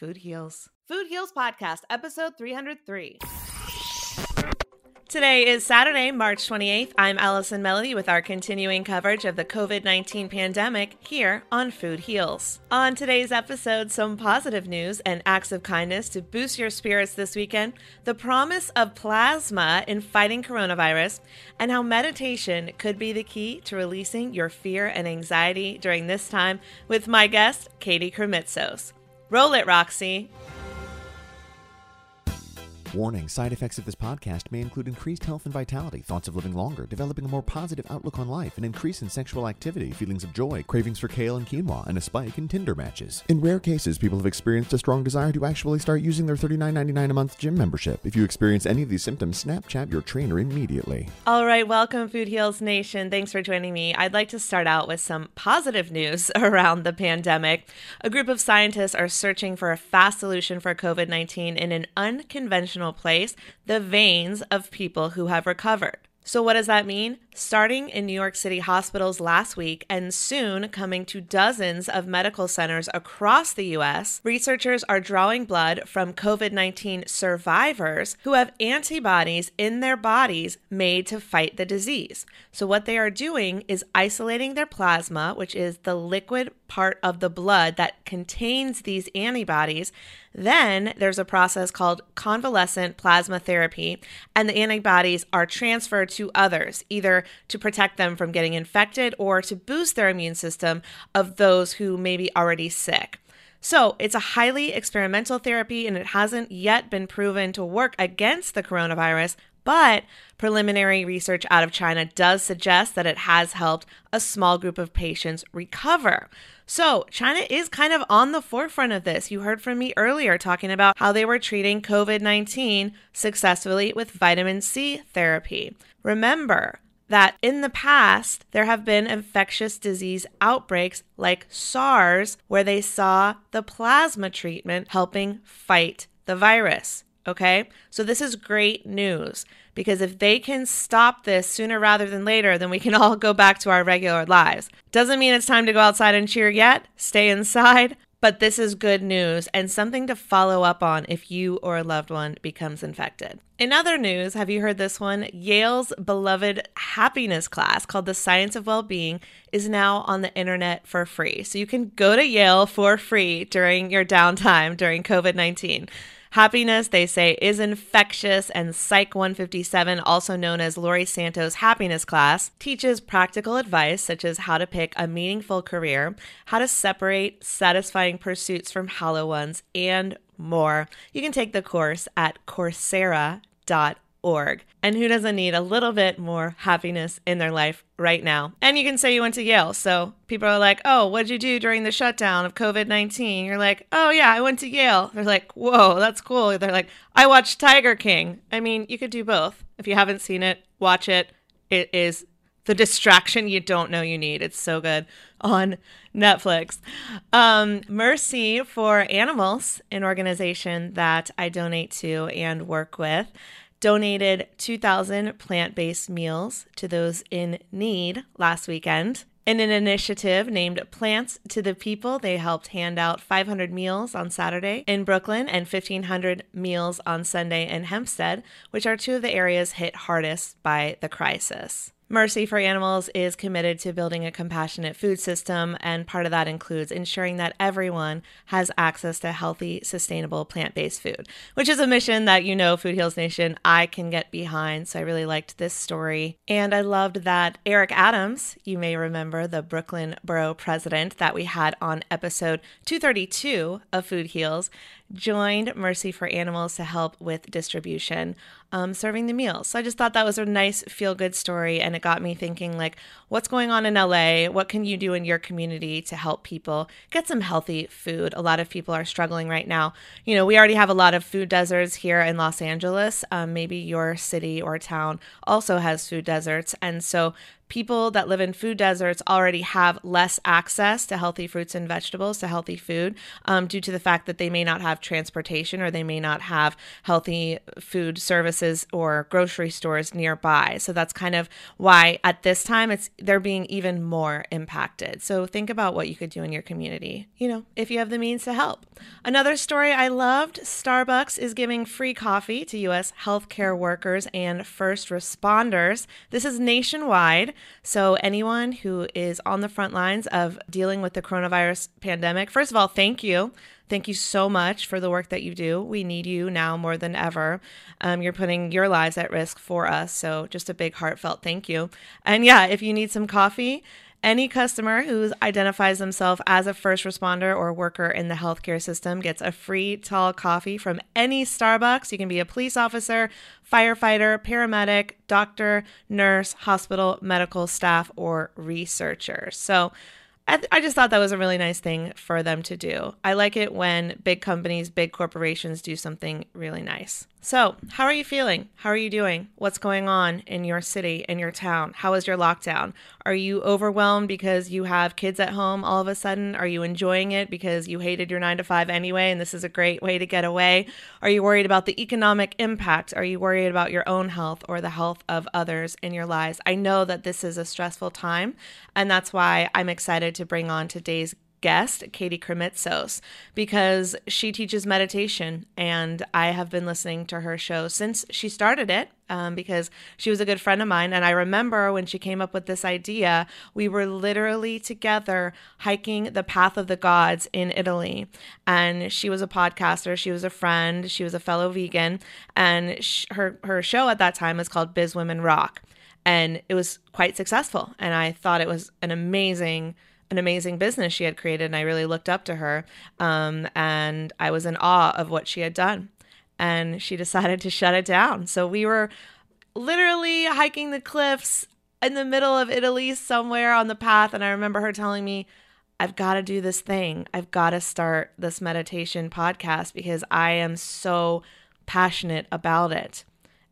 FOODHEALS. Food Heals Podcast, episode 303. Today is Saturday, March 28th. I'm Allison Melody with our continuing coverage of the COVID 19 pandemic here on Food Heals. On today's episode, some positive news and acts of kindness to boost your spirits this weekend, the promise of plasma in fighting coronavirus, and how meditation could be the key to releasing your fear and anxiety during this time with my guest, Katie Krimitsos. Roll it, Roxy. Warning side effects of this podcast may include increased health and vitality, thoughts of living longer, developing a more positive outlook on life, an increase in sexual activity, feelings of joy, cravings for kale and quinoa, and a spike in Tinder matches. In rare cases, people have experienced a strong desire to actually start using their $39.99 a month gym membership. If you experience any of these symptoms, Snapchat your trainer immediately. All right, welcome, Food Heals Nation. Thanks for joining me. I'd like to start out with some positive news around the pandemic. A group of scientists are searching for a fast solution for COVID 19 in an unconventional place the veins of people who have recovered. So, what does that mean? Starting in New York City hospitals last week and soon coming to dozens of medical centers across the US, researchers are drawing blood from COVID 19 survivors who have antibodies in their bodies made to fight the disease. So, what they are doing is isolating their plasma, which is the liquid part of the blood that contains these antibodies. Then there's a process called convalescent plasma therapy, and the antibodies are transferred to others, either to protect them from getting infected or to boost their immune system of those who may be already sick. So, it's a highly experimental therapy and it hasn't yet been proven to work against the coronavirus, but preliminary research out of China does suggest that it has helped a small group of patients recover. So, China is kind of on the forefront of this. You heard from me earlier talking about how they were treating COVID 19 successfully with vitamin C therapy. Remember, that in the past, there have been infectious disease outbreaks like SARS, where they saw the plasma treatment helping fight the virus. Okay, so this is great news because if they can stop this sooner rather than later, then we can all go back to our regular lives. Doesn't mean it's time to go outside and cheer yet, stay inside, but this is good news and something to follow up on if you or a loved one becomes infected. In other news, have you heard this one? Yale's beloved happiness class called The Science of Wellbeing is now on the internet for free. So you can go to Yale for free during your downtime during COVID 19. Happiness, they say, is infectious, and Psych 157, also known as Laurie Santos' happiness class, teaches practical advice such as how to pick a meaningful career, how to separate satisfying pursuits from hollow ones, and more. You can take the course at Coursera.org org. And who doesn't need a little bit more happiness in their life right now? And you can say you went to Yale. So people are like, oh, what'd you do during the shutdown of COVID 19? You're like, oh, yeah, I went to Yale. They're like, whoa, that's cool. They're like, I watched Tiger King. I mean, you could do both. If you haven't seen it, watch it. It is the distraction you don't know you need. It's so good on Netflix. Um, Mercy for Animals, an organization that I donate to and work with, donated 2,000 plant based meals to those in need last weekend. In an initiative named Plants to the People, they helped hand out 500 meals on Saturday in Brooklyn and 1,500 meals on Sunday in Hempstead, which are two of the areas hit hardest by the crisis. Mercy for Animals is committed to building a compassionate food system, and part of that includes ensuring that everyone has access to healthy, sustainable plant based food, which is a mission that you know, Food Heals Nation, I can get behind. So I really liked this story. And I loved that Eric Adams, you may remember the Brooklyn Borough president that we had on episode 232 of Food Heals, joined Mercy for Animals to help with distribution, um, serving the meals. So I just thought that was a nice feel good story. And it got me thinking, like, what's going on in LA? What can you do in your community to help people get some healthy food? A lot of people are struggling right now. You know, we already have a lot of food deserts here in Los Angeles. Um, maybe your city or town also has food deserts. And so people that live in food deserts already have less access to healthy fruits and vegetables, to healthy food, um, due to the fact that they may not have transportation or they may not have healthy food services or grocery stores nearby. So that's kind of why at this time it's they're being even more impacted. So think about what you could do in your community, you know, if you have the means to help. Another story I loved Starbucks is giving free coffee to U.S. healthcare workers and first responders. This is nationwide. So, anyone who is on the front lines of dealing with the coronavirus pandemic, first of all, thank you. Thank you so much for the work that you do. We need you now more than ever. Um, you're putting your lives at risk for us. So, just a big heartfelt thank you. And yeah, if you need some coffee, Any customer who identifies themselves as a first responder or worker in the healthcare system gets a free tall coffee from any Starbucks. You can be a police officer, firefighter, paramedic, doctor, nurse, hospital, medical staff, or researcher. So, I, th- I just thought that was a really nice thing for them to do. I like it when big companies, big corporations do something really nice. So, how are you feeling? How are you doing? What's going on in your city, in your town? How is your lockdown? Are you overwhelmed because you have kids at home all of a sudden? Are you enjoying it because you hated your nine to five anyway and this is a great way to get away? Are you worried about the economic impact? Are you worried about your own health or the health of others in your lives? I know that this is a stressful time, and that's why I'm excited to bring on today's guest, Katie Krimitsos, because she teaches meditation. And I have been listening to her show since she started it um, because she was a good friend of mine. And I remember when she came up with this idea, we were literally together hiking the path of the gods in Italy. And she was a podcaster, she was a friend, she was a fellow vegan. And her, her show at that time was called Biz Women Rock. And it was quite successful. And I thought it was an amazing an amazing business she had created, and I really looked up to her. Um, and I was in awe of what she had done. And she decided to shut it down. So we were literally hiking the cliffs in the middle of Italy somewhere on the path. And I remember her telling me, I've got to do this thing. I've got to start this meditation podcast because I am so passionate about it.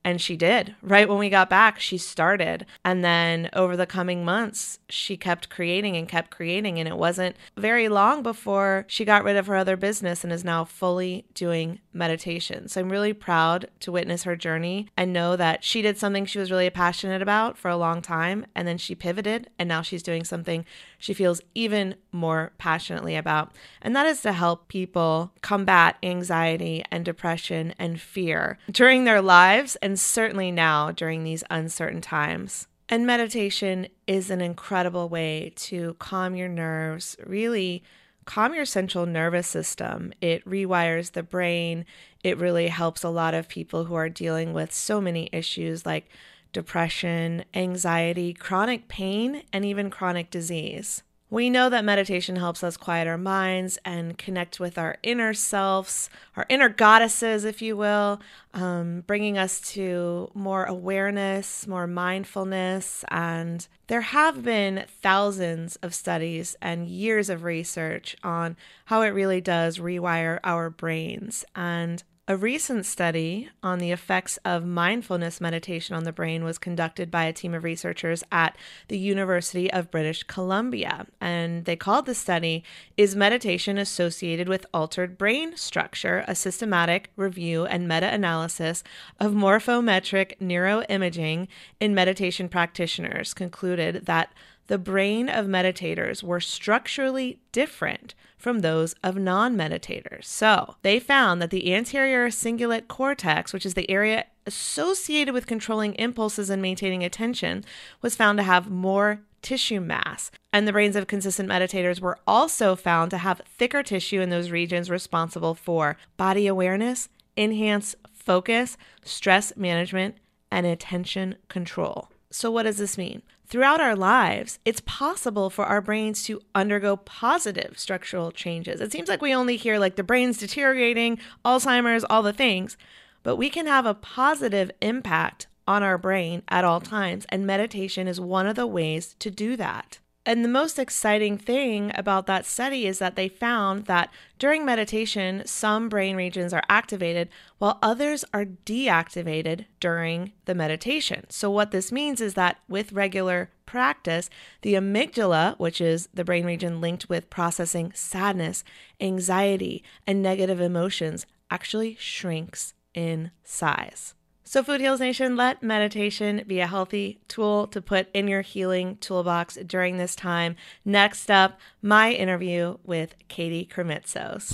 And she did. Right when we got back, she started. And then over the coming months, she kept creating and kept creating. And it wasn't very long before she got rid of her other business and is now fully doing meditation. So I'm really proud to witness her journey and know that she did something she was really passionate about for a long time. And then she pivoted and now she's doing something she feels even more passionately about. And that is to help people combat anxiety and depression and fear during their lives and certainly now during these uncertain times. And meditation is an incredible way to calm your nerves, really calm your central nervous system. It rewires the brain. It really helps a lot of people who are dealing with so many issues like depression, anxiety, chronic pain, and even chronic disease. We know that meditation helps us quiet our minds and connect with our inner selves, our inner goddesses, if you will, um, bringing us to more awareness, more mindfulness. And there have been thousands of studies and years of research on how it really does rewire our brains. And a recent study on the effects of mindfulness meditation on the brain was conducted by a team of researchers at the University of British Columbia. And they called the study Is Meditation Associated with Altered Brain Structure? A systematic review and meta analysis of morphometric neuroimaging in meditation practitioners concluded that the brain of meditators were structurally different from those of non meditators. So they found that the anterior cingulate cortex, which is the area associated with controlling impulses and maintaining attention, was found to have more tissue mass. And the brains of consistent meditators were also found to have thicker tissue in those regions responsible for body awareness, enhanced focus, stress management, and attention control. So, what does this mean? Throughout our lives, it's possible for our brains to undergo positive structural changes. It seems like we only hear like the brain's deteriorating, Alzheimer's, all the things, but we can have a positive impact on our brain at all times, and meditation is one of the ways to do that. And the most exciting thing about that study is that they found that during meditation, some brain regions are activated while others are deactivated during the meditation. So, what this means is that with regular practice, the amygdala, which is the brain region linked with processing sadness, anxiety, and negative emotions, actually shrinks in size. So, Food Heals Nation, let meditation be a healthy tool to put in your healing toolbox during this time. Next up, my interview with Katie Krimitsos.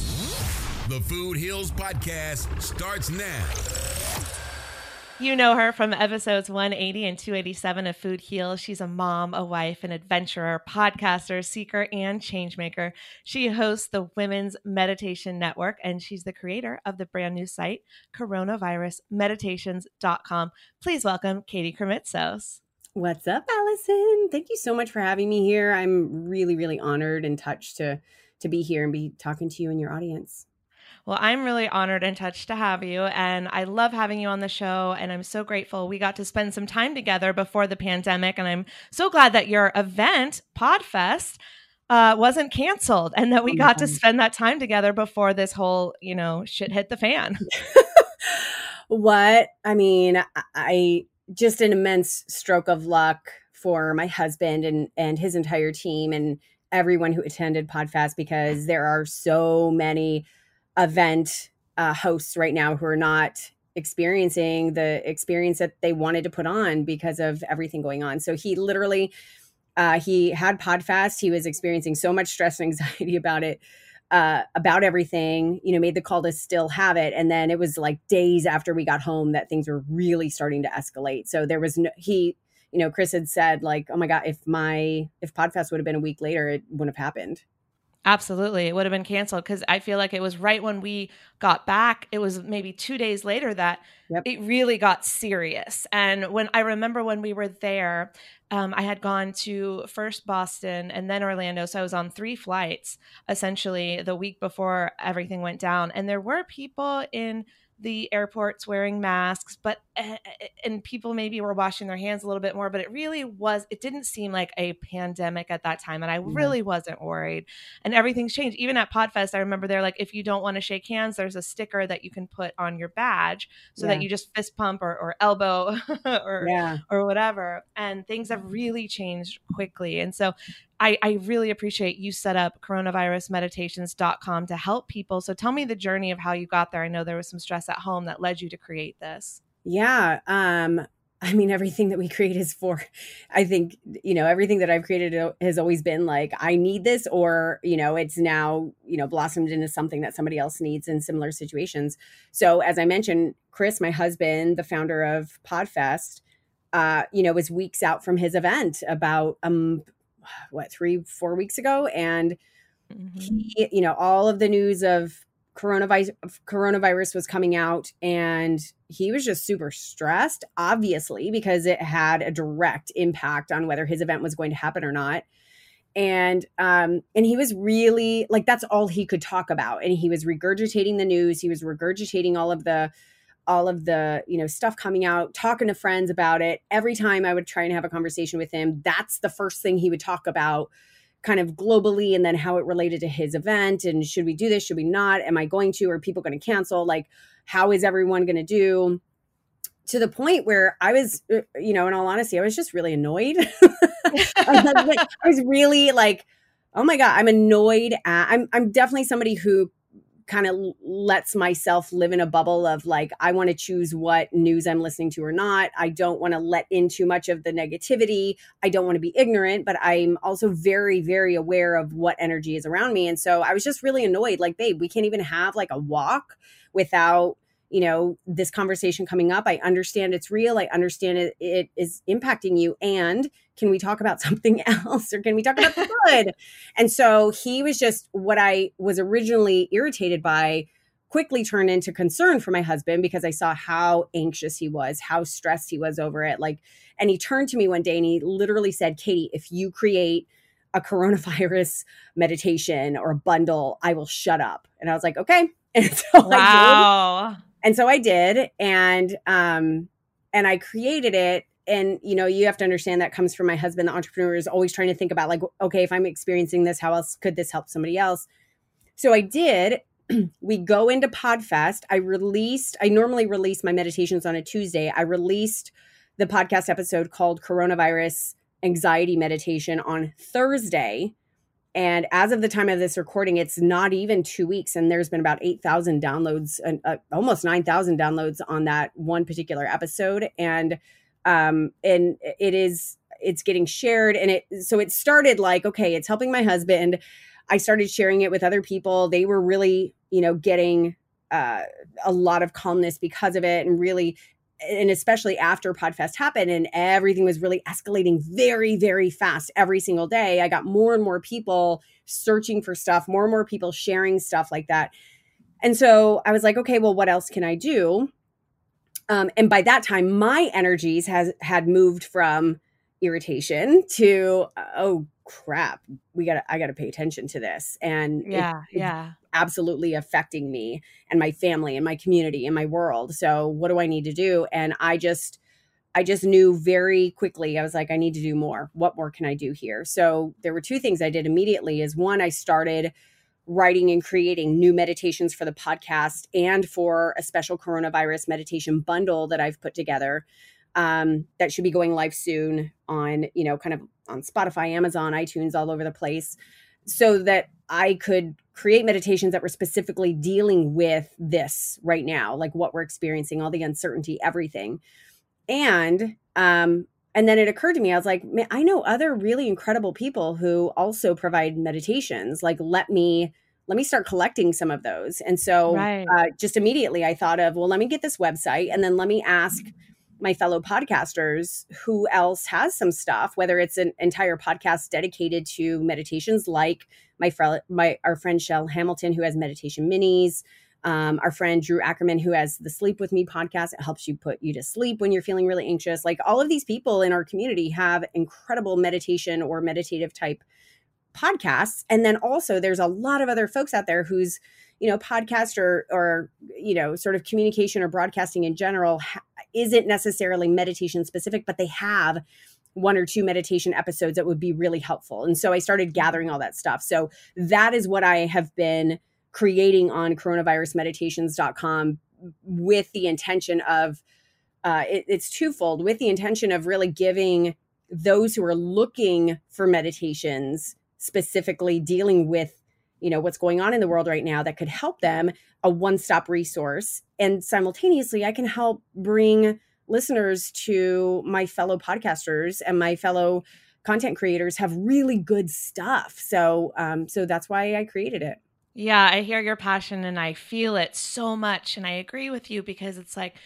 The Food Heals Podcast starts now. You know her from episodes 180 and 287 of Food Heals. She's a mom, a wife, an adventurer, podcaster, seeker, and changemaker. She hosts the Women's Meditation Network, and she's the creator of the brand new site, coronavirusmeditations.com. Please welcome Katie Krimitsos. What's up, Allison? Thank you so much for having me here. I'm really, really honored and touched to to be here and be talking to you and your audience. Well, I'm really honored and touched to have you. And I love having you on the show. And I'm so grateful we got to spend some time together before the pandemic. And I'm so glad that your event, Podfest, uh, wasn't canceled and that we oh got to spend that time together before this whole, you know, shit hit the fan. what? I mean, I just an immense stroke of luck for my husband and and his entire team and everyone who attended Podfest because there are so many event uh, hosts right now who are not experiencing the experience that they wanted to put on because of everything going on. So he literally uh, he had Podfest. He was experiencing so much stress and anxiety about it, uh, about everything. You know, made the call to still have it, and then it was like days after we got home that things were really starting to escalate. So there was no he. You know, Chris had said like, "Oh my god, if my if Podfest would have been a week later, it wouldn't have happened." Absolutely. It would have been canceled because I feel like it was right when we got back. It was maybe two days later that yep. it really got serious. And when I remember when we were there, um, I had gone to first Boston and then Orlando. So I was on three flights essentially the week before everything went down. And there were people in the airports wearing masks but eh, eh, and people maybe were washing their hands a little bit more but it really was it didn't seem like a pandemic at that time and i really wasn't worried. And everything's changed. Even at podfest i remember they're like if you don't want to shake hands there's a sticker that you can put on your badge so yeah. that you just fist pump or, or elbow or yeah. or whatever. And things have really changed quickly. And so I, I really appreciate you set up coronavirusmeditations.com to help people. So tell me the journey of how you got there. I know there was some stress at home that led you to create this. Yeah. Um, I mean, everything that we create is for, I think, you know, everything that I've created has always been like, I need this, or, you know, it's now, you know, blossomed into something that somebody else needs in similar situations. So, as I mentioned, Chris, my husband, the founder of Podfest, uh, you know, was weeks out from his event about um what three four weeks ago and mm-hmm. he you know all of the news of coronavirus coronavirus was coming out and he was just super stressed obviously because it had a direct impact on whether his event was going to happen or not and um and he was really like that's all he could talk about and he was regurgitating the news he was regurgitating all of the all of the you know stuff coming out talking to friends about it. Every time i would try and have a conversation with him that's the first thing he would talk about kind of globally and then how it related to his event and should we do this? Should we not? Am i going to? Are people going to cancel? Like how is everyone going to do? To the point where i was uh, you know in all honesty i was just really annoyed. I was really like oh my god i'm annoyed at i'm i'm definitely somebody who kind of lets myself live in a bubble of like I want to choose what news I'm listening to or not. I don't want to let in too much of the negativity. I don't want to be ignorant, but I'm also very very aware of what energy is around me. And so I was just really annoyed like babe, we can't even have like a walk without you know this conversation coming up. I understand it's real. I understand it, it is impacting you. And can we talk about something else? Or can we talk about the good and so he was just what i was originally irritated by quickly turned into concern for my husband because i saw how anxious he was how stressed he was over it. Like and he turned to me one day and he literally said katie if you create a coronavirus meditation or a bundle i will shut up. And i was like okay. And so wow and so I did, and um, and I created it. And you know, you have to understand that comes from my husband. The entrepreneur is always trying to think about like, okay, if I'm experiencing this, how else could this help somebody else? So I did. we go into Podfest. I released. I normally release my meditations on a Tuesday. I released the podcast episode called Coronavirus Anxiety Meditation on Thursday and as of the time of this recording, it's not even two weeks, and there's been about 8,000 downloads, and uh, almost 9,000 downloads on that one particular episode. And um, and it is it's getting shared, and it so it started like okay, it's helping my husband. I started sharing it with other people. They were really, you know, getting uh, a lot of calmness because of it, and really and especially after Podfest happened and everything was really escalating very, very fast every single day, I got more and more people searching for stuff, more and more people sharing stuff like that. And so I was like, okay, well, what else can I do? Um, and by that time, my energies has had moved from, irritation to oh crap we gotta i gotta pay attention to this. And yeah it, yeah. absolutely affecting me and my family and my community and my world. So what do i need to do? And i just i just knew very quickly i was like i need to do more. What more can i do here? So there were two things i did immediately is one i started writing and creating new meditations for the podcast and for a special coronavirus meditation bundle that i've put together um, that should be going live soon on you know kind of on spotify amazon itunes all over the place so that i could create meditations that were specifically dealing with this right now like what we're experiencing all the uncertainty everything and um and then it occurred to me i was like man i know other really incredible people who also provide meditations like let me let me start collecting some of those and so Right. uh, just immediately i thought of well let me get this website and then let me ask my fellow podcasters who else has some stuff whether it's an entire podcast dedicated to meditations like my friend my our friend Chel hamilton who has meditation minis um, our friend drew ackerman who has the sleep with me podcast. It helps you put you to sleep when you're feeling really anxious. Like all of these people in our community have incredible meditation or meditative type podcasts and then also there's a lot of other folks out there whose you know podcast or or you know sort of communication or broadcasting in general ha- isn't necessarily meditation specific but they have one or two meditation episodes that would be really helpful. And so i started gathering all that stuff. So that is what i have been creating on coronavirusmeditations.com with the intention of uh, it, it's twofold with the intention of really giving those who are looking for meditations specifically dealing with you know what's going on in the world right now that could help them a one-stop resource. And simultaneously i can help bring listeners to my fellow podcasters and my fellow content creators have really good stuff. So um so that's why i created it. Yeah, I hear your passion and I feel it so much. And I agree with you because it's like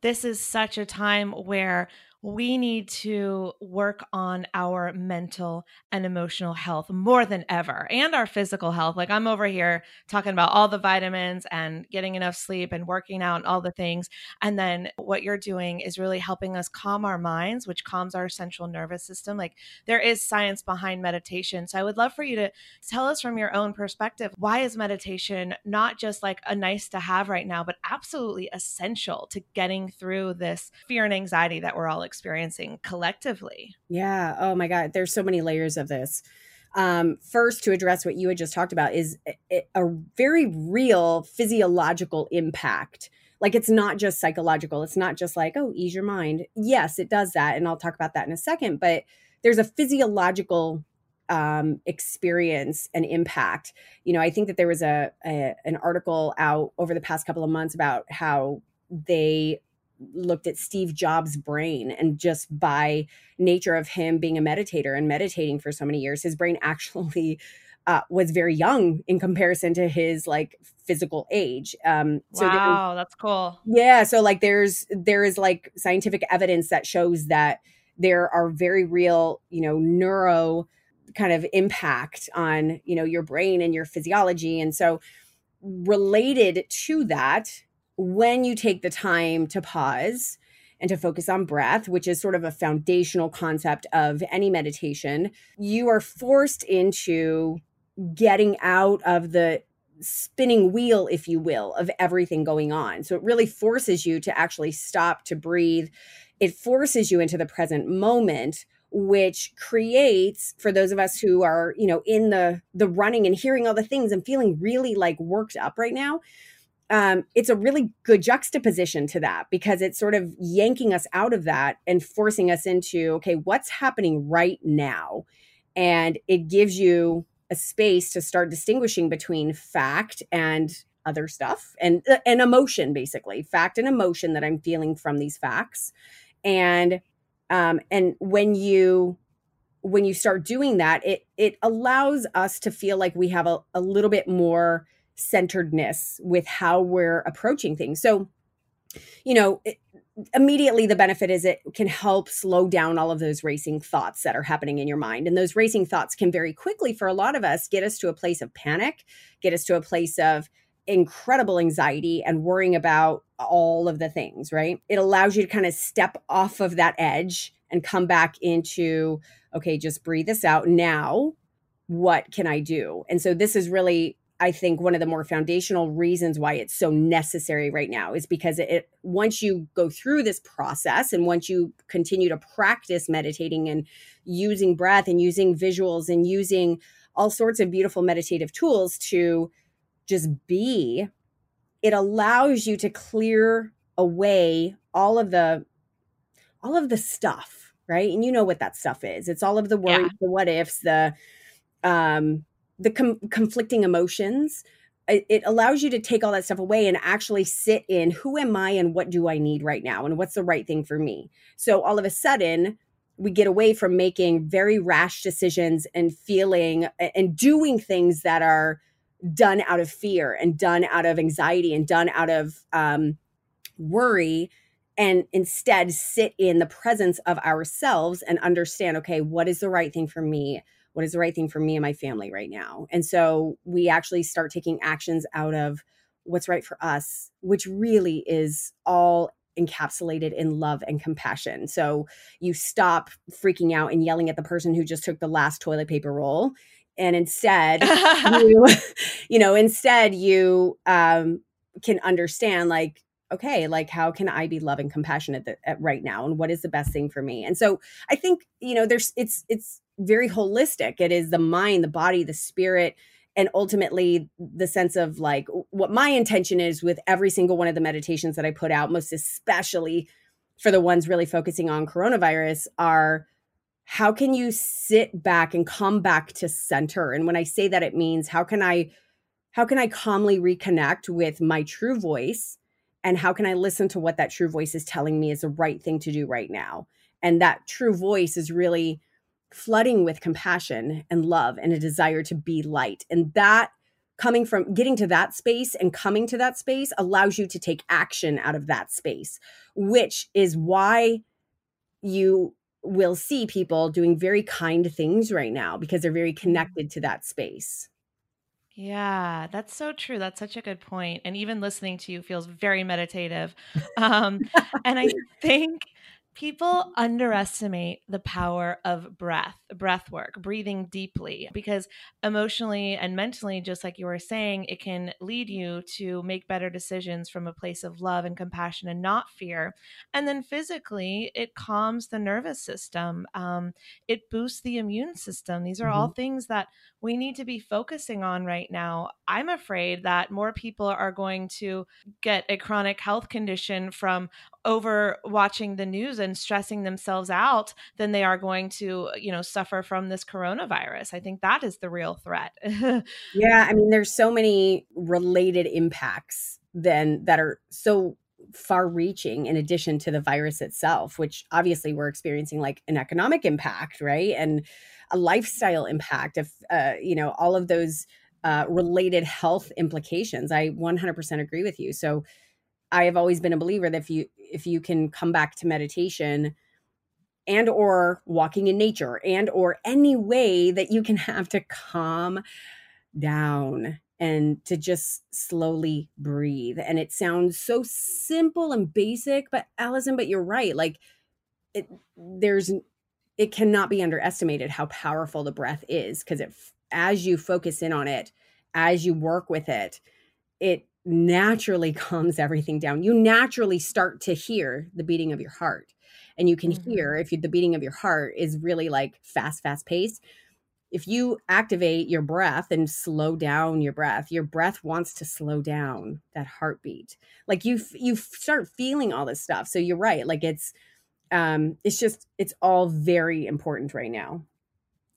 this is such a time where we need to work on our mental and emotional health more than ever and our physical health. Like I'm over here talking about all the vitamins and getting enough sleep and working out and all the things. And then what you're doing is really helping us calm our minds, which calms our central nervous system. Like there is science behind meditation. So I would love for you to tell us from your own perspective why is meditation not just like a nice to have right now, but absolutely essential to getting through this fear and anxiety that we're all experiencing collectively? Yeah. Oh my God. There's so many layers of this. Um, first, to address what you had just talked about, is a, a very real physiological impact. Like it's not just psychological. It's not just like, oh, ease your mind. Yes, it does that. And I'll talk about that in a second. But there's a physiological um, experience and impact. You know, I think that there was a, a an article out over the past couple of months about how they looked at Steve Jobs' brain and just by nature of him being a meditator and meditating for so many years, his brain actually uh, was very young in comparison to his like physical age. Um, so there- wow, that's cool. yeah, so like there's there is like scientific evidence that shows that there are very real, you know, neuro kind of impact on, you know, your brain and your physiology. And so related to that, when you take the time to pause and to focus on breath, which is sort of a foundational concept of any meditation, you are forced into getting out of the spinning wheel, if you will, of everything going on. So it really forces you to actually stop to breathe. It forces you into the present moment which creates for those of us who are you know in the the running and hearing all the things and feeling really like worked up right now um, it's a really good juxtaposition to that because it's sort of yanking us out of that and forcing us into okay what's happening right now? And it gives you a space to start distinguishing between fact and other stuff and uh, and emotion basically. Fact and emotion that i'm feeling from these facts. And um and when you when you start doing that it it allows us to feel like we have a, a little bit more centeredness with how we're approaching things so you know it, immediately the benefit is it can help slow down all of those racing thoughts that are happening in your mind and those racing thoughts can very quickly for a lot of us get us to a place of panic get us to a place of incredible anxiety and worrying about all of the things, right? It allows you to kind of step off of that edge and come back into, okay, just breathe this out. Now, what can I do? And so this is really I think one of the more foundational reasons why it's so necessary right now is because it, once you go through this process and once you continue to practice meditating and using breath and using visuals and using all sorts of beautiful meditative tools to just be it allows you to clear away all of the all of the stuff right and you know what that stuff is it's all of the worries yeah. the what ifs the um the com- conflicting emotions it, allows you to take all that stuff away and actually sit in who am i and what do i need right now? And what's the right thing for me? So all of a sudden we get away from making very rash decisions and feeling and doing things that are done out of fear and done out of anxiety and done out of um, worry and instead sit in the presence of ourselves and understand okay what is the right thing for me what is the right thing for me and my family right now. And so we actually start taking actions out of what's right for us which really is all encapsulated in love and compassion. So you stop freaking out and yelling at the person who just took the last toilet paper roll and instead you, you know instead you um can understand like okay like how can i be loving compassionate at, at right now? And what is the best thing for me? And so i think you know there's it's it's very holistic. It is the mind, the body, the spirit, and ultimately the sense of like what my intention is with every single one of the meditations that I put out, most especially for the ones really focusing on coronavirus, are how can you sit back and come back to center? And when I say that, it means how can I how can I calmly reconnect with my true voice? And how can I listen to what that true voice is telling me is the right thing to do right now? And that true voice is really flooding with compassion and love and a desire to be light. And that coming from getting to that space and coming to that space allows you to take action out of that space, which is why you will see people doing very kind things right now because they're very mm-hmm. connected to that space. Yeah, that's so true. That's such a good point. And even listening to you feels very meditative. Um, and I think people underestimate the power of breath, breath work, breathing deeply, because emotionally and mentally, just like you were saying, it can lead you to make better decisions from a place of love and compassion and not fear. And then physically, it calms the nervous system, um, it boosts the immune system. These are mm-hmm. all things that we need to be focusing on right now. I'm afraid that more people are going to get a chronic health condition from over watching the news and stressing themselves out than they are going to, you know, suffer from this coronavirus. I think that is the real threat. yeah, I mean there's so many related impacts then that are so far reaching in addition to the virus itself which obviously we're experiencing like an economic impact right and a lifestyle impact of uh, you know all of those uh, related health implications i 100% agree with you so i have always been a believer that if you if you can come back to meditation and or walking in nature and or any way that you can have to calm down and to just slowly breathe. And it sounds so simple and basic but allison but you're right. Like it there's it cannot be underestimated how powerful the breath is because it as you focus in on it as you work with it it naturally calms everything down you naturally start to hear the beating of your heart and you can mm-hmm. hear if you, the beating of your heart is really like fast fast pace. if you activate your breath and slow down your breath your breath wants to slow down that heartbeat like you you start feeling all this stuff so you're right like it's um, it's just it's all very important right now.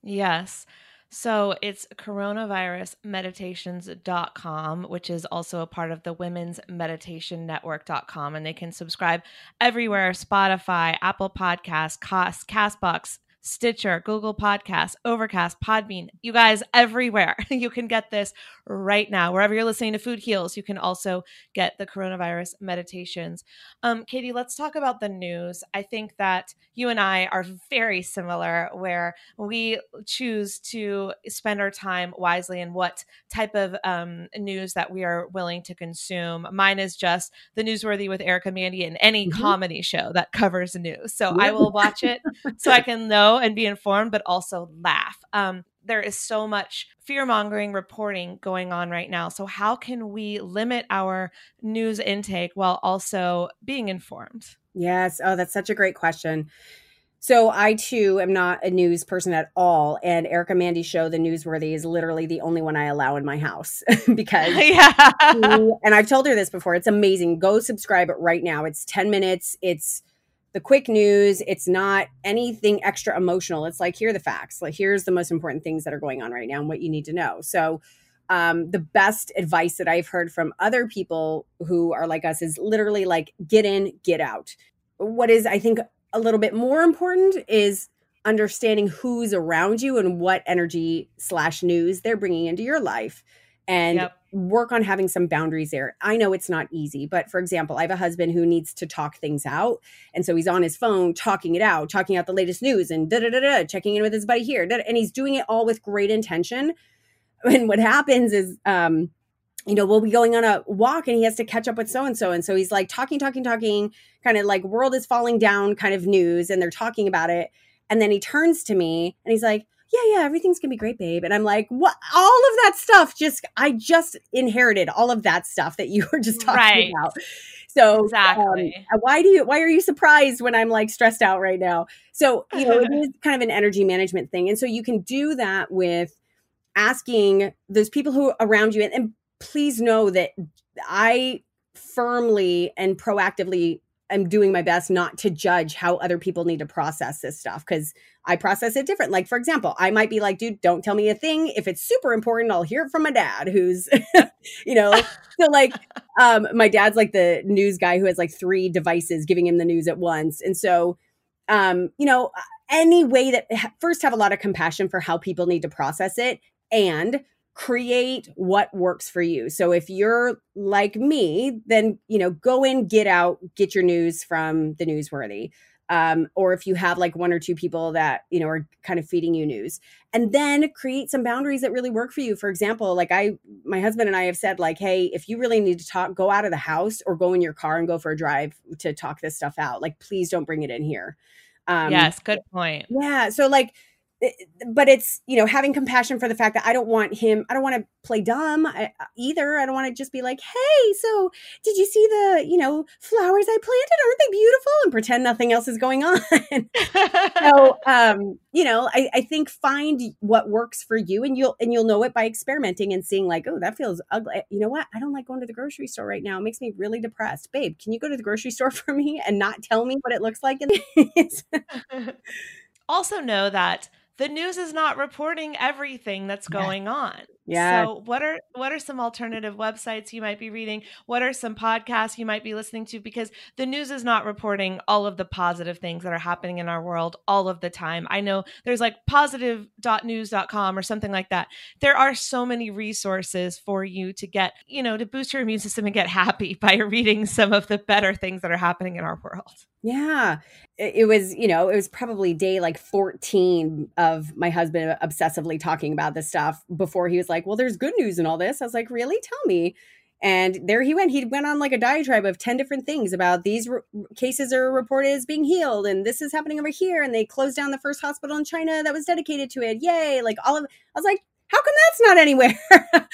Yes. So it's coronavirusmeditations.com, which is also a part of the women's meditation network.com. And they can subscribe everywhere Spotify, Apple Podcasts, Cast, Castbox, Stitcher, Google Podcasts, Overcast, Podbean. You guys, everywhere. You can get this right now. Wherever you're listening to Food Heals, you can also get the coronavirus meditations. Um, Katie, let's talk about the news. I think that you and I are very similar, where we choose to spend our time wisely in what type of um, news that we are willing to consume. Mine is just the newsworthy with Erica Mandy and any mm-hmm. comedy show that covers news. So I will watch it so I can know and be informed, but also laugh. Um, there is so much fear mongering reporting going on right now. So, how can we limit our news intake while also being informed? Yes. Oh, that's such a great question. So I too am not a news person at all, and Erica Mandy's show, The Newsworthy, is literally the only one I allow in my house because yeah. She, and I've told her this before. It's amazing. Go subscribe right now. It's ten minutes. It's the quick news. It's not anything extra emotional. It's like here are the facts. Like here's the most important things that are going on right now and what you need to know. So um, the best advice that I've heard from other people who are like us is literally like get in, get out. What is I think a little bit more important is understanding who's around you and what energy slash news they're bringing into your life and yep. Work on having some boundaries there. I know it's not easy, but for example, I have a husband who needs to talk things out. And so he's on his phone talking it out, talking out the latest news and da da da da, checking in with his buddy here. And he's doing it all with great intention. And what happens is, um, you know, we'll be going on a walk and he has to catch up with so and so. And so he's like talking, talking, talking, kind of like world is falling down kind of news. And they're talking about it. And then he turns to me and he's like, yeah, yeah, everything's gonna be great, babe. And I'm like, what? All of that stuff just, I just inherited all of that stuff that you were just talking right. about. So um, exactly. Um, why do you, why are you surprised when I'm like stressed out right now? So, you know, it is kind of an energy management thing. And so you can do that with asking those people who are around you. And, and please know that I firmly and proactively am doing my best not to judge how other people need to process this stuff because I process it different. Like, for example, I might be like, dude, don't tell me a thing. If it's super important, I'll hear it from my dad, who's, you know, so like, um, my dad's like the news guy who has like three devices giving him the news at once. And so, um, you know, any way that first have a lot of compassion for how people need to process it and create what works for you. So if you're like me, then you know, go in, get out, get your news from the newsworthy. Um, or if you have like one or two people that you know are kind of feeding you news. And then create some boundaries that really work for you. For example like i my husband and i have said like hey if you really need to talk go out of the house or go in your car and go for a drive to talk this stuff out. Like please don't bring it in here. Um, yes good point. yeah so like but it's you know having compassion for the fact that I don't want him. I don't want to play dumb uh, either. I don't want to just be like, "Hey, so did you see the you know flowers I planted? Aren't they beautiful?" and pretend nothing else is going on. so um, you know, I, I think find what works for you, and you'll and you'll know it by experimenting and seeing like, "Oh, that feels ugly." You know what? I don't like going to the grocery store right now. It makes me really depressed. Babe, can you go to the grocery store for me and not tell me what it looks like? In- also know that the news is not reporting everything that's going on. Yeah. So what are what are some alternative websites you might be reading? What are some podcasts you might be listening to because the news is not reporting all of the positive things that are happening in our world all of the time. I know there's like positive.news.com or something like that. There are so many resources for you to get, you know, to boost your immune system and get happy by reading some of the better things that are happening in our world. Yeah. It was, you know, it was probably day like 14 of my husband obsessively talking about this stuff before he was like, Well, there's good news in all this. I was like, Really? Tell me. And there he went. He went on like a diatribe of 10 different things about these re- cases are reported as being healed and this is happening over here. And they closed down the first hospital in China that was dedicated to it. Yay. Like all of, I was like, how come that's not anywhere?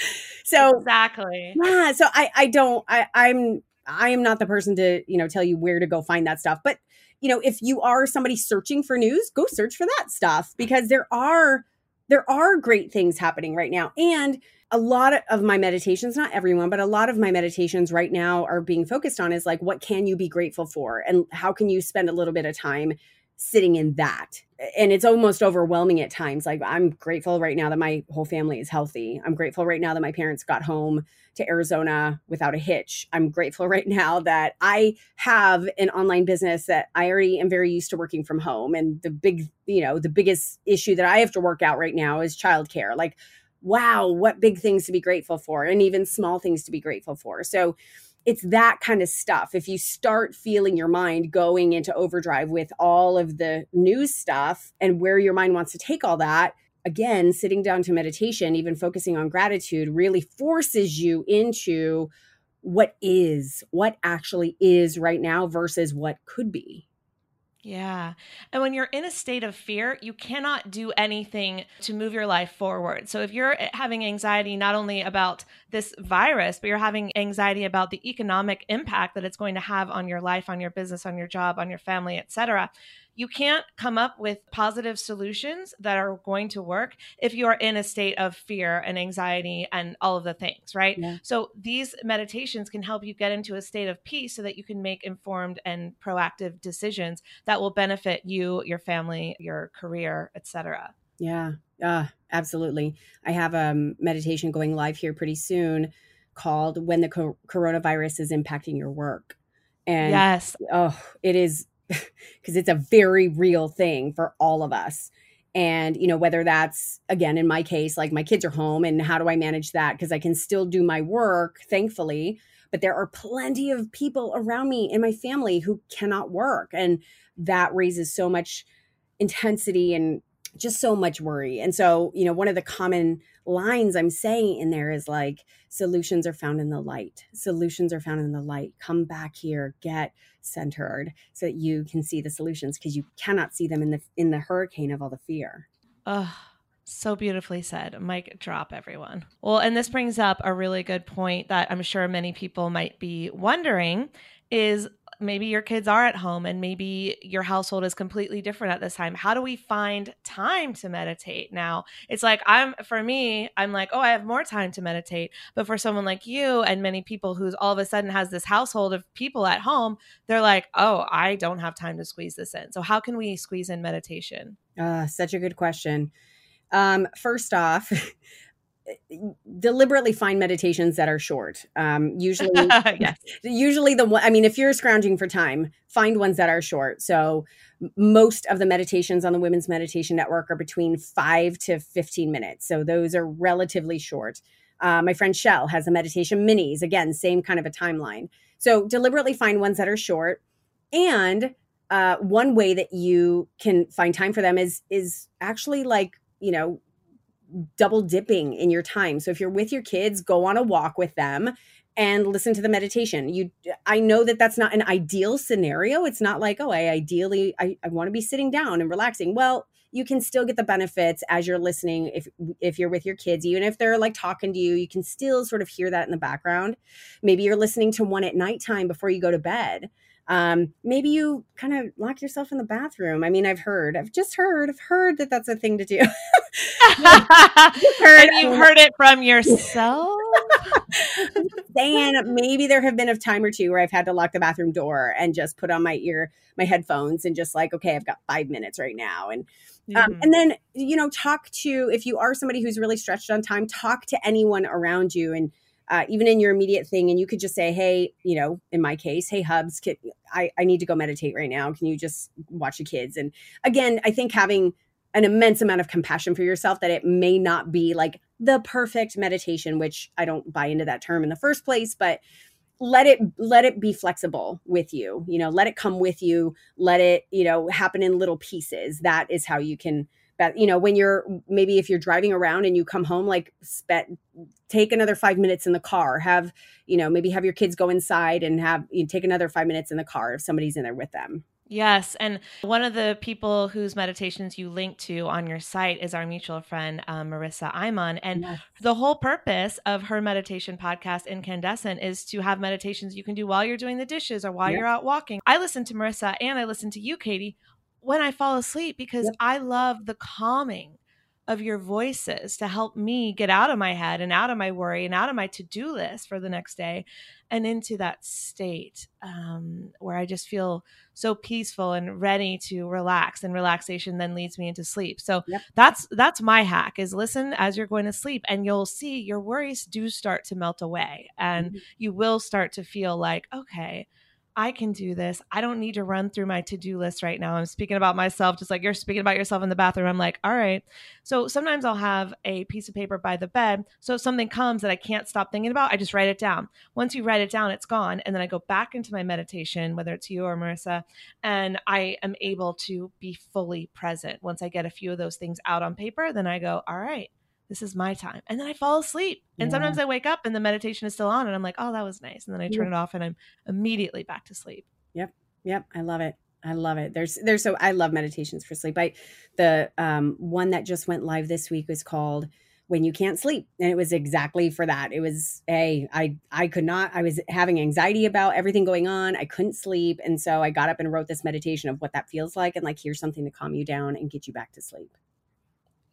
so exactly. Yeah. So I, I don't, I, I'm, I am not the person to, you know, tell you where to go find that stuff. But, you know, if you are somebody searching for news, go search for that stuff because there are there are great things happening right now. And a lot of my meditations, not everyone, but a lot of my meditations right now are being focused on is like what can you be grateful for and how can you spend a little bit of time sitting in that. And it's almost overwhelming at times. Like i'm grateful right now that my whole family is healthy. I'm grateful right now that my parents got home to arizona without a hitch. I'm grateful right now that i have an online business that i already am very used to working from home. And the big you know the biggest issue that i have to work out right now is childcare. Like wow what big things to be grateful for and even small things to be grateful for. So it's that kind of stuff. If you start feeling your mind going into overdrive with all of the news stuff and where your mind wants to take all that, again, sitting down to meditation, even focusing on gratitude, really forces you into what is, what actually is right now versus what could be. Yeah. And when you're in a state of fear, you cannot do anything to move your life forward. So if you're eh, having anxiety not only about this virus, but you're having anxiety about the economic impact that it's going to have on your life, on your business, on your job, on your family, etc., you can't come up with positive solutions that are going to work if you are in a state of fear and anxiety and all of the things, right? Yeah. So these meditations can help you get into a state of peace so that you can make informed and proactive decisions that will benefit you, your family, your career, etc. Yeah. Uh, absolutely. I have a um, meditation going live here pretty soon called When the Co- Coronavirus is Impacting Your Work. And yes. oh, it is because it's a very real thing for all of us. And you know whether that's again in my case like my kids are home and how do i manage that? Because i can still do my work thankfully but there are plenty of people around me in my family who cannot work. And that raises so much intensity and just so much worry. And so you know one of the common lines i'm saying in there is like solutions are found in the light. Solutions are found in the light. Come back here. Get centered so that you can see the solutions because you cannot see them in the in the hurricane of all the fear. Oh, so beautifully said. Mic drop, everyone. Well, and this brings up a really good point that I'm sure many people might be wondering is maybe your kids are at home and maybe your household is completely different at this time. How do we find time to meditate now? It's like i'm for me i'm like oh i have more time to meditate. But for someone like you and many people who's all of a sudden has this household of people at home they're like oh i don't have time to squeeze this in. So how can we squeeze in meditation? Uh, such a good question. Um, first off deliberately find meditations that are short. Um, usually, yes. usually the one. I mean, if you're scrounging for time, find ones that are short. So most of the meditations on the Women's Meditation Network are between five to fifteen minutes. So those are relatively short. Uh, my friend Chel has a meditation minis. Again, same kind of a timeline. So deliberately find ones that are short, and uh, one way that you can find time for them is is actually like you know double dipping in your time. So if you're with your kids, go on a walk with them and listen to the meditation. You I know that that's not an ideal scenario. It's not like, "Oh, I ideally I, I want to be sitting down and relaxing." Well, you can still get the benefits as you're listening if if you're with your kids even if they're like talking to you you can still sort of hear that in the background maybe you're listening to one at nighttime before you go to bed um, maybe you kind of lock yourself in the bathroom. I mean, I've heard, I've just heard, I've heard that that's a thing to do. you've heard, and you've heard it from yourself. saying maybe there have been a time or two where I've had to lock the bathroom door and just put on my ear, my headphones, and just like, okay, I've got five minutes right now, and um, mm-hmm. and then you know, talk to if you are somebody who's really stretched on time, talk to anyone around you and uh, even in your immediate thing and you could just say hey you know in my case hey hubs can, I, I need to go meditate right now. Can you just watch the kids? And again i think having an immense amount of compassion for yourself that it may not be like the perfect meditation which i don't buy into that term in the first place but let it let it be flexible with you you know let it come with you let it you know happen in little pieces. That is how you can you know when you're maybe if you're driving around and you come home like spend take another five minutes in the car have you know maybe have your kids go inside and have you know, take another five minutes in the car if somebody's in there with them Yes. And one of the people whose meditations you link to on your site is our mutual friend, um, Marissa Imon. And yes. the whole purpose of her meditation podcast, Incandescent, is to have meditations you can do while you're doing the dishes or while yep. you're out walking. I listen to Marissa and I listen to you, Katie, when I fall asleep because yep. I love the calming of your voices to help me get out of my head and out of my worry and out of my to do list for the next day and into that state um, where I just feel so peaceful and ready to relax. And relaxation then leads me into sleep. So yep. that's that's my hack: is listen as you're going to sleep, and you'll see your worries do start to melt away, and mm-hmm. you will start to feel like, okay I can do this. I don't need to run through my to do list right now. I'm speaking about myself, just like you're speaking about yourself in the bathroom. I'm like, all right. So sometimes I'll have a piece of paper by the bed. So if something comes that I can't stop thinking about, I just write it down. Once you write it down, it's gone. And then I go back into my meditation, whether it's you or Marissa, and I am able to be fully present. Once I get a few of those things out on paper, then I go, all right this is my time. And then I fall asleep. And yeah. sometimes I wake up and the meditation is still on and I'm like, oh, that was nice. And then I turn yeah. it off and I'm immediately back to sleep. Yep. Yep. I love it. I love it. There's there's so I love meditations for sleep. I the um one that just went live this week was called when you can't sleep and it was exactly for that it was a i i could not i was having anxiety about everything going on i couldn't sleep and so i got up and wrote this meditation of what that feels like and like here's something to calm you down and get you back to sleep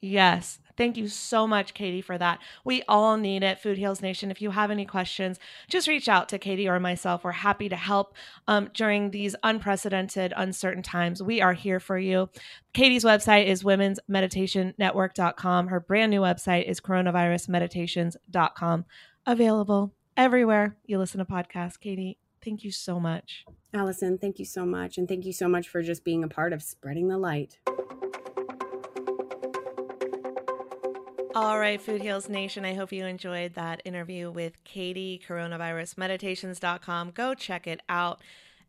Yes. Thank you so much, Katie, for that. We all need it, Food Heals Nation. If you have any questions, just reach out to Katie or myself. We're happy to help um, during these unprecedented, uncertain times. We are here for you. Katie's website is womensmeditationnetwork.com. Her brand new website is coronavirusmeditations.com. Available everywhere you listen to podcasts. Katie, thank you so much. Allison, thank you so much. And thank you so much for just being a part of spreading the light. All right, Food Heals Nation. I hope you enjoyed that interview with Katie, coronavirusmeditations.com. Go check it out.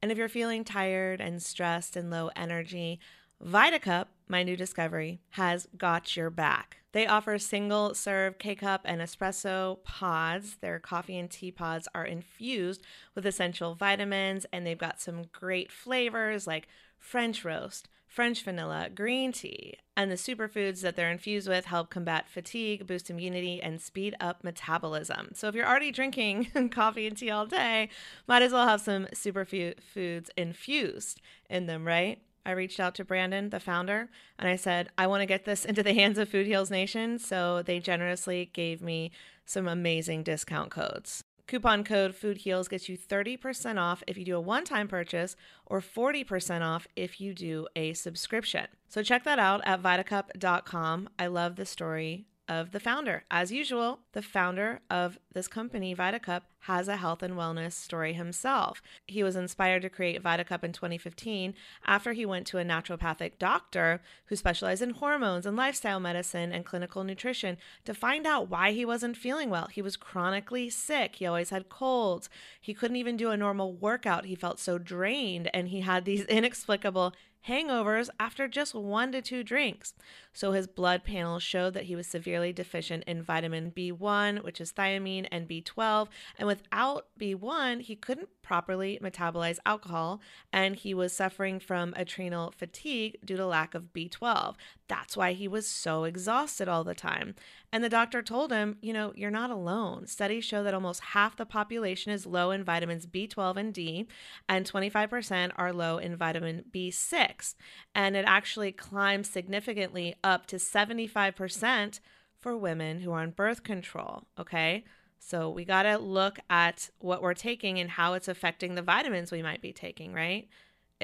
And if you're feeling tired and stressed and low energy, VitaCup, my new discovery, has got your back. They offer single serve K cup and espresso pods. Their coffee and tea pods are infused with essential vitamins, and they've got some great flavors like French roast French vanilla, green tea, and the superfoods that they're infused with help combat fatigue, boost immunity, and speed up metabolism. So if you're already drinking coffee and tea all day, might as well have some superfoods infused in them, right? I reached out to Brandon, the founder, and I said, I want to get this into the hands of Food Heals Nation. So they generously gave me some amazing discount codes. Coupon code FoodHeals gets you 30% off if you do a one time purchase or 40% off if you do a subscription. So check that out at vitacup.com. I love the story of the founder. As usual, the founder of this company, VitaCup, has a health and wellness story himself. He was inspired to create VitaCup in 2015 after he went to a naturopathic doctor who specialized in hormones and lifestyle medicine and clinical nutrition to find out why he wasn't feeling well. He was chronically sick. He always had colds. He couldn't even do a normal workout. He felt so drained and he had these inexplicable hangovers after just one to two drinks. So his blood panel showed that he was severely deficient in vitamin B1, which is thiamine, and B12. And without B1, he couldn't properly metabolize alcohol, and he was suffering from adrenal fatigue due to lack of B12. That's why he was so exhausted all the time. And the doctor told him, you know, you're not alone. Studies show that almost half the population is low in vitamins B12 and D, and 25% are low in vitamin B6. And it actually climbs significantly up to 75% for women who are on birth control. Okay. So we got to look at what we're taking and how it's affecting the vitamins we might be taking, right?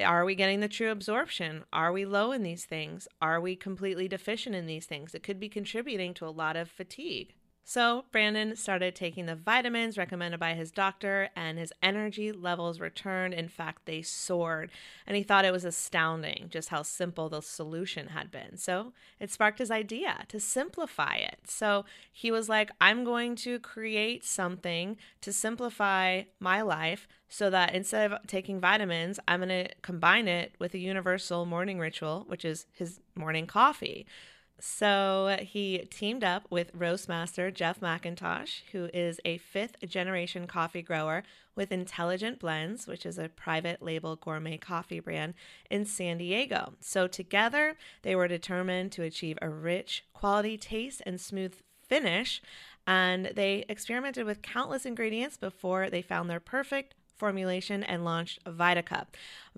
Are we getting the true absorption? Are we low in these things? Are we completely deficient in these things? It could be contributing to a lot of fatigue. So, Brandon started taking the vitamins recommended by his doctor, and his energy levels returned. In fact, they soared. And he thought it was astounding just how simple the solution had been. So, it sparked his idea to simplify it. So, he was like, I'm going to create something to simplify my life so that instead of taking vitamins, I'm going to combine it with a universal morning ritual, which is his morning coffee. So he teamed up with Roastmaster Jeff McIntosh, who is a fifth generation coffee grower with Intelligent Blends, which is a private label gourmet coffee brand in San Diego. So together, they were determined to achieve a rich, quality taste and smooth finish. And they experimented with countless ingredients before they found their perfect formulation and launched VitaCup.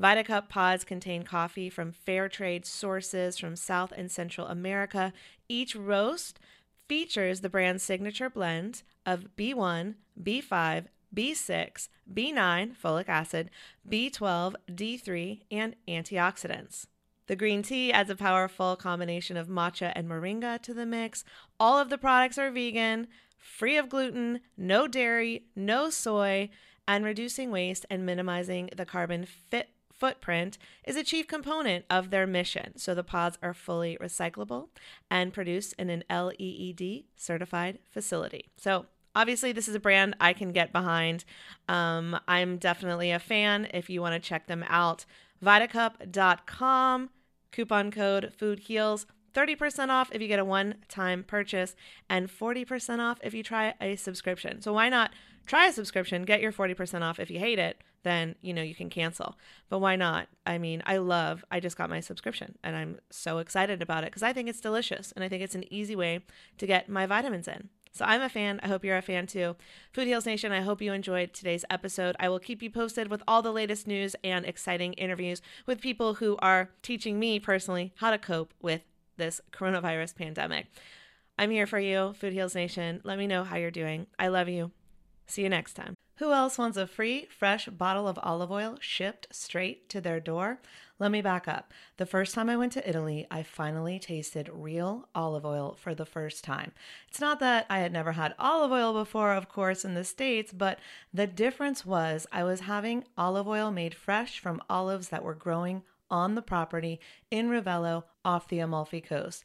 VitaCup pods contain coffee from fair trade sources from South and Central America. Each roast features the brand's signature blend of B1, B5, B6, B9, folic acid, B12, D3, and antioxidants. The green tea adds a powerful combination of matcha and moringa to the mix. All of the products are vegan, free of gluten, no dairy, no soy, and reducing waste and minimizing the carbon fit footprint is a chief component of their mission. So the pods are fully recyclable and produced in an LEED certified facility. So obviously this is a brand I can get behind. Um, I'm definitely a fan. If you want to check them out, vitacup.com Coupon code Food Heals. 30% off if you get a one time purchase and 40% off if you try a subscription. So why not try a subscription, get your 40% off if you hate it, then you know you can cancel. But why not? I mean, I love I just got my subscription and I'm so excited about it cuz I think it's delicious and I think it's an easy way to get my vitamins in. So I'm a fan. I hope you're a fan too. Food Heals Nation, I hope you enjoyed today's episode. I will keep you posted with all the latest news and exciting interviews with people who are teaching me personally how to cope with this coronavirus pandemic. I'm here for you, Food Heals Nation. Let me know how you're doing. I love you. See you next time. Who else wants a free, fresh bottle of olive oil shipped straight to their door? Let me back up. The first time I went to Italy, I finally tasted real olive oil for the first time. It's not that I had never had olive oil before, of course, in the States, but the difference was I was having olive oil made fresh from olives that were growing on the property in Ravello off the Amalfi Coast.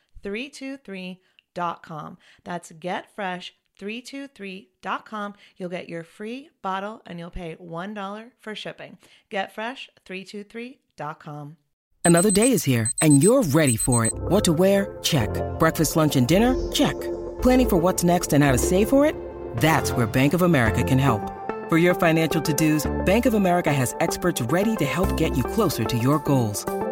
323.com. That's getfresh323.com. You'll get your free bottle and you'll pay $1 for shipping. Getfresh323.com. Another day is here and you're ready for it. What to wear? Check. Breakfast, lunch, and dinner? Check. Planning for what's next and how to save for it? That's where Bank of America can help. For your financial to-dos, Bank of America has experts ready to help get you closer to your goals.